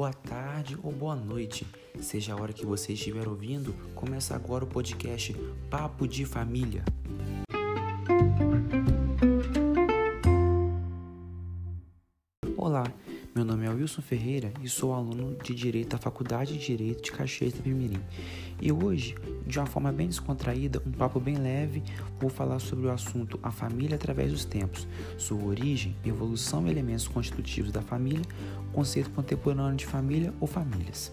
boa tarde ou boa noite, seja a hora que você estiver ouvindo, começa agora o podcast Papo de Família. Olá, meu nome é Wilson Ferreira e sou aluno de Direito da Faculdade de Direito de Caxias do Pimirim. E hoje, de uma forma bem descontraída, um papo bem leve, vou falar sobre o assunto a família através dos tempos, sua origem, evolução e elementos constitutivos da família, conceito contemporâneo de família ou famílias.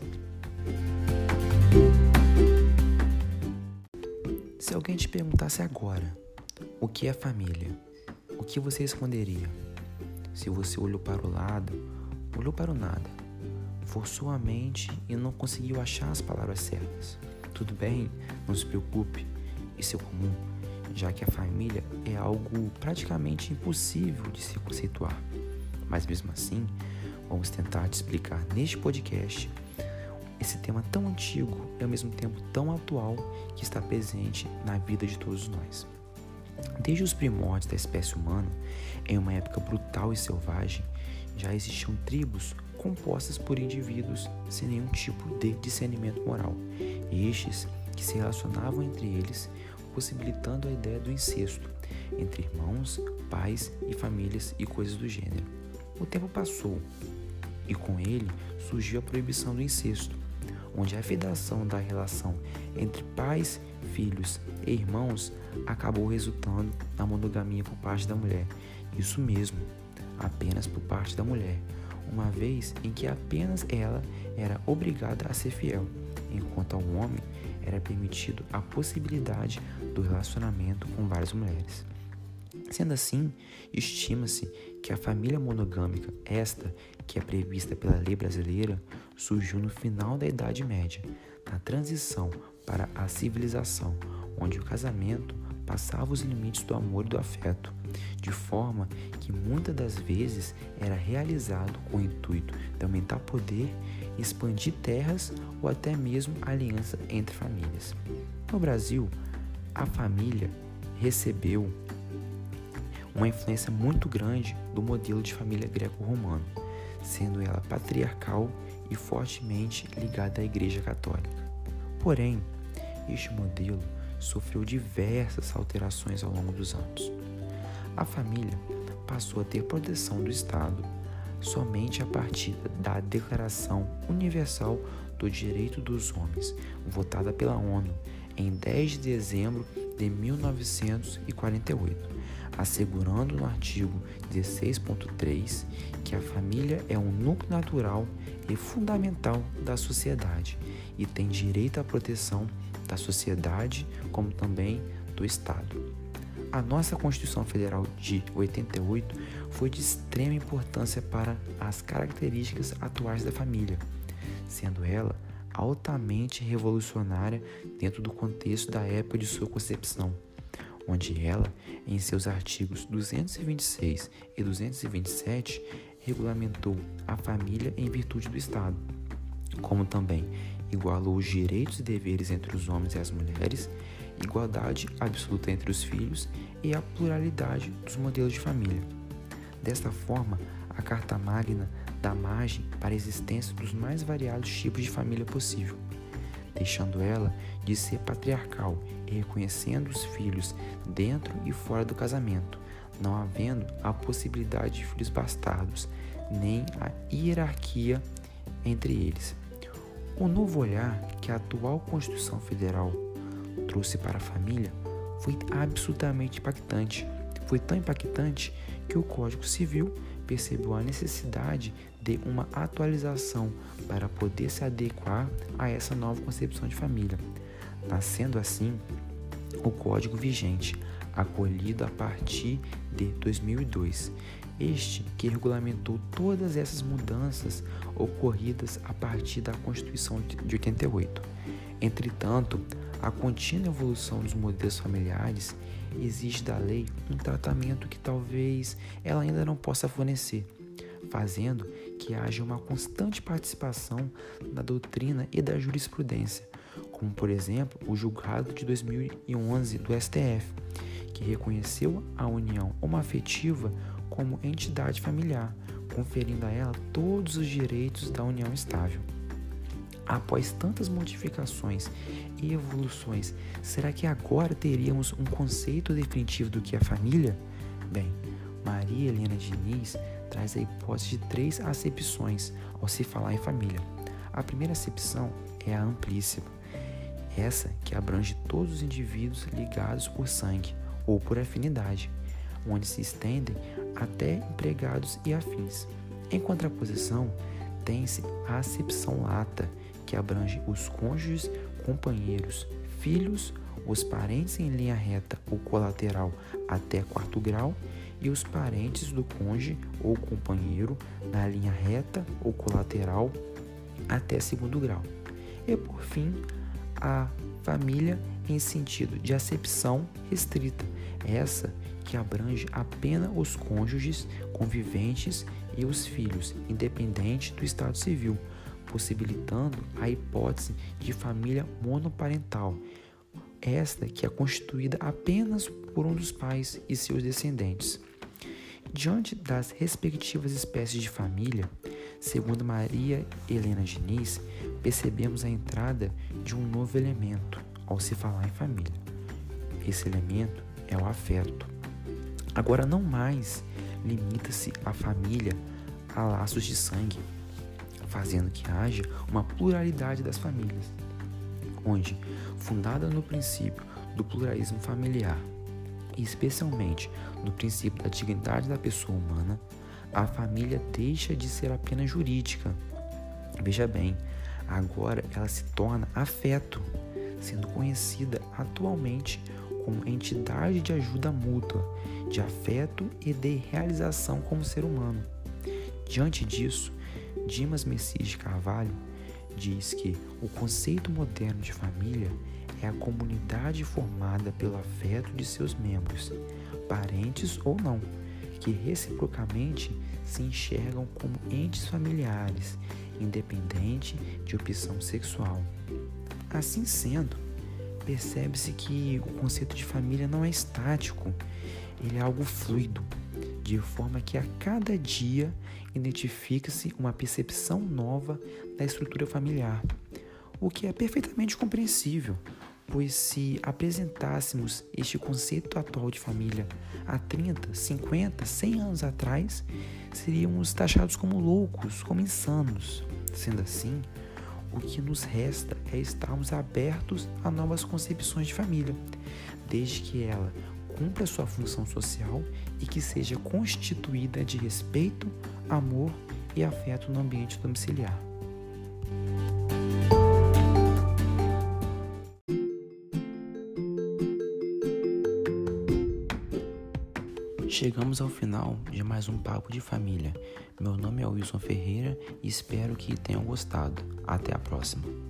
Se alguém te perguntasse agora o que é família, o que você responderia? Se você olhou para o lado, olhou para o nada, forçou a mente e não conseguiu achar as palavras certas. Tudo bem, não se preocupe, isso é comum, já que a família é algo praticamente impossível de se conceituar. Mas mesmo assim, vamos tentar te explicar neste podcast esse tema tão antigo e ao mesmo tempo tão atual que está presente na vida de todos nós. Desde os primórdios da espécie humana, em uma época brutal e selvagem, já existiam tribos compostas por indivíduos sem nenhum tipo de discernimento moral, estes que se relacionavam entre eles, possibilitando a ideia do incesto entre irmãos, pais e famílias e coisas do gênero. O tempo passou e com ele surgiu a proibição do incesto, onde a federação da relação entre pais, filhos e irmãos acabou resultando na monogamia por parte da mulher. Isso mesmo, apenas por parte da mulher, uma vez em que apenas ela era obrigada a ser fiel, enquanto ao homem era permitido a possibilidade do relacionamento com várias mulheres. Sendo assim, estima-se que a família monogâmica, esta que é prevista pela lei brasileira, surgiu no final da Idade Média, na transição para a civilização, onde o casamento passava os limites do amor e do afeto, de forma que muitas das vezes era realizado com o intuito de aumentar poder, expandir terras ou até mesmo aliança entre famílias. No Brasil, a família recebeu uma influência muito grande do modelo de família greco-romano, sendo ela patriarcal e fortemente ligada à Igreja Católica. Porém, este modelo sofreu diversas alterações ao longo dos anos. A família passou a ter proteção do Estado somente a partir da Declaração Universal do Direito dos Homens, votada pela ONU em 10 de dezembro de 1948, assegurando no artigo 16.3 que a família é um núcleo natural e fundamental da sociedade e tem direito à proteção da sociedade como também do Estado. A nossa Constituição Federal de 88 foi de extrema importância para as características atuais da família, sendo ela altamente revolucionária dentro do contexto da época de sua concepção, onde ela, em seus artigos 226 e 227, regulamentou a família em virtude do Estado, como também igualou os direitos e deveres entre os homens e as mulheres igualdade absoluta entre os filhos e a pluralidade dos modelos de família. Desta forma, a Carta Magna dá margem para a existência dos mais variados tipos de família possível, deixando ela de ser patriarcal e reconhecendo os filhos dentro e fora do casamento, não havendo a possibilidade de filhos bastardos, nem a hierarquia entre eles. O novo olhar que a atual Constituição Federal trouxe para a família foi absolutamente impactante. Foi tão impactante que o Código Civil percebeu a necessidade de uma atualização para poder se adequar a essa nova concepção de família, nascendo assim o Código vigente, acolhido a partir de 2002. Este que regulamentou todas essas mudanças ocorridas a partir da Constituição de 88. Entretanto, a contínua evolução dos modelos familiares exige da lei um tratamento que talvez ela ainda não possa fornecer, fazendo que haja uma constante participação da doutrina e da jurisprudência, como por exemplo o julgado de 2011 do STF, que reconheceu a união homoafetiva como entidade familiar, conferindo a ela todos os direitos da união estável. Após tantas modificações e evoluções, será que agora teríamos um conceito definitivo do que é família? Bem, Maria Helena Diniz traz a hipótese de três acepções ao se falar em família. A primeira acepção é a amplíssima, essa que abrange todos os indivíduos ligados por sangue ou por afinidade, onde se estendem até empregados e afins. Em contraposição, tem-se a acepção lata, que abrange os cônjuges, companheiros, filhos, os parentes em linha reta ou colateral até quarto grau e os parentes do cônjuge ou companheiro na linha reta ou colateral até segundo grau. E por fim, a família em sentido de acepção restrita, essa que abrange apenas os cônjuges, conviventes e os filhos, independente do estado civil, possibilitando a hipótese de família monoparental, esta que é constituída apenas por um dos pais e seus descendentes. Diante das respectivas espécies de família, segundo Maria Helena Diniz, percebemos a entrada de um novo elemento ao se falar em família. Esse elemento é o afeto. Agora, não mais limita-se a família a laços de sangue, fazendo que haja uma pluralidade das famílias, onde, fundada no princípio do pluralismo familiar, e especialmente no princípio da dignidade da pessoa humana, a família deixa de ser apenas jurídica. Veja bem, agora ela se torna afeto, sendo conhecida atualmente como entidade de ajuda mútua, de afeto e de realização como ser humano. Diante disso, Dimas Messias de Carvalho diz que o conceito moderno de família é a comunidade formada pelo afeto de seus membros, parentes ou não, que reciprocamente se enxergam como entes familiares, independente de opção sexual. Assim sendo, percebe-se que o conceito de família não é estático, ele é algo fluido, de forma que a cada dia identifica-se uma percepção nova da estrutura familiar, o que é perfeitamente compreensível, pois se apresentássemos este conceito atual de família há 30, 50, 100 anos atrás, seríamos taxados como loucos, como insanos. Sendo assim, o que nos resta é estarmos abertos a novas concepções de família, desde que ela cumpra sua função social e que seja constituída de respeito, amor e afeto no ambiente domiciliar. Chegamos ao final de mais um Papo de Família. Meu nome é Wilson Ferreira e espero que tenham gostado. Até a próxima.